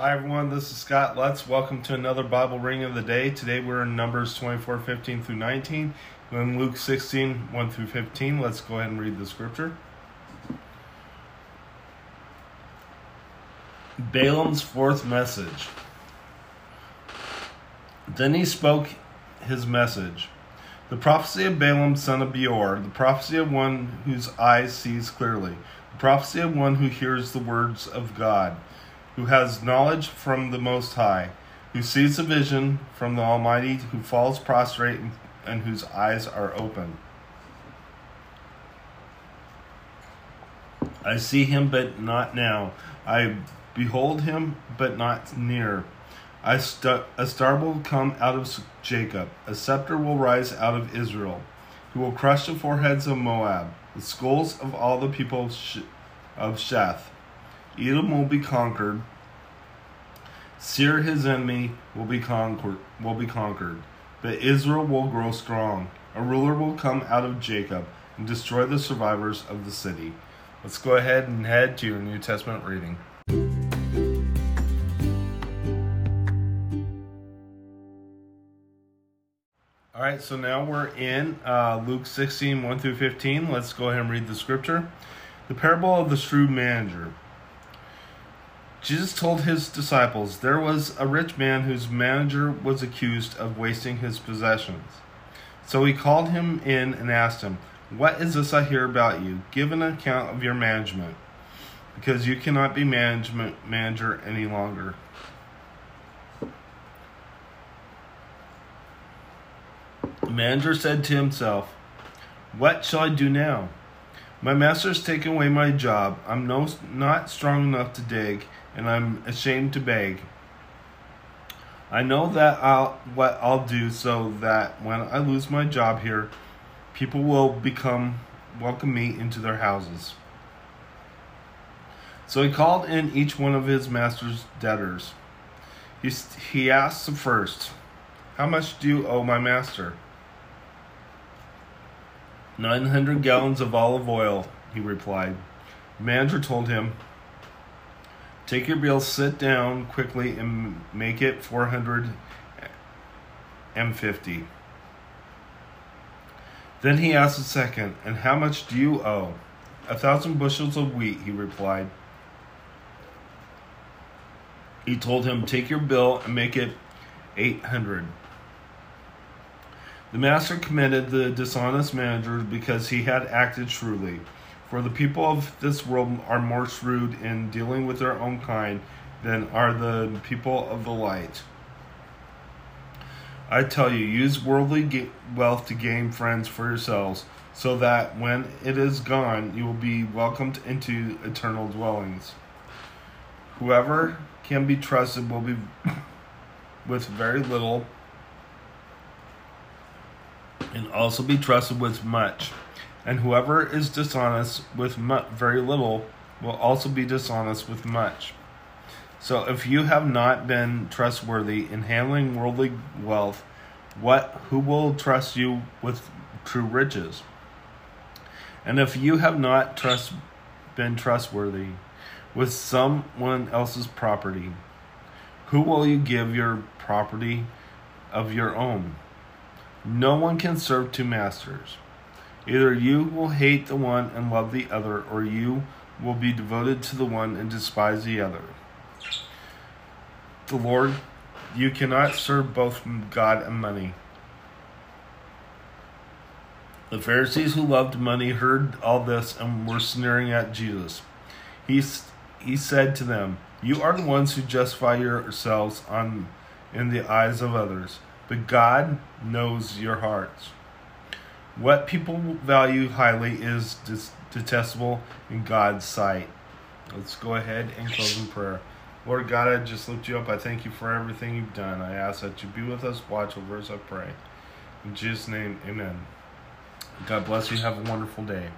Hi everyone, this is Scott Lutz. Welcome to another Bible Ring of the Day. Today we're in Numbers 24, 15 through 19. In Luke 16, 1 through 15. Let's go ahead and read the scripture. Balaam's fourth message. Then he spoke his message. The prophecy of Balaam son of Beor, the prophecy of one whose eyes sees clearly, the prophecy of one who hears the words of God who has knowledge from the Most High, who sees a vision from the Almighty, who falls prostrate and whose eyes are open. I see him, but not now. I behold him, but not near. St- a star will come out of Jacob, a scepter will rise out of Israel, He will crush the foreheads of Moab, the skulls of all the people of Sheth. Edom will be conquered. Seir, his enemy, will be conquered. Will be conquered, but Israel will grow strong. A ruler will come out of Jacob and destroy the survivors of the city. Let's go ahead and head to your New Testament reading. All right, so now we're in uh, Luke 16, 1 through 15. Let's go ahead and read the scripture. The parable of the shrewd manager. Jesus told his disciples there was a rich man whose manager was accused of wasting his possessions. So he called him in and asked him, What is this I hear about you? Give an account of your management, because you cannot be management manager any longer. The manager said to himself, What shall I do now? My master's taken away my job. I'm no, not strong enough to dig and I'm ashamed to beg. I know that I'll what I'll do so that when I lose my job here, people will become welcome me into their houses. So he called in each one of his master's debtors. He, he asked the first, How much do you owe my master? Nine hundred gallons of olive oil, he replied. The manager told him, Take your bill, sit down quickly, and make it 450. Then he asked a second, And how much do you owe? A thousand bushels of wheat, he replied. He told him, Take your bill and make it 800. The master commended the dishonest manager because he had acted shrewdly. For the people of this world are more shrewd in dealing with their own kind than are the people of the light. I tell you, use worldly wealth to gain friends for yourselves, so that when it is gone, you will be welcomed into eternal dwellings. Whoever can be trusted will be with very little and also be trusted with much and whoever is dishonest with very little will also be dishonest with much. So if you have not been trustworthy in handling worldly wealth, what who will trust you with true riches? And if you have not trust been trustworthy with someone else's property, who will you give your property of your own? No one can serve two masters. Either you will hate the one and love the other, or you will be devoted to the one and despise the other. The Lord, you cannot serve both God and money. The Pharisees who loved money heard all this and were sneering at Jesus. He, he said to them, You are the ones who justify yourselves on, in the eyes of others, but God knows your hearts. What people value highly is detestable in God's sight. Let's go ahead and close in prayer. Lord God, I just lift you up. I thank you for everything you've done. I ask that you be with us, watch over us, I pray. In Jesus' name, amen. God bless you. Have a wonderful day.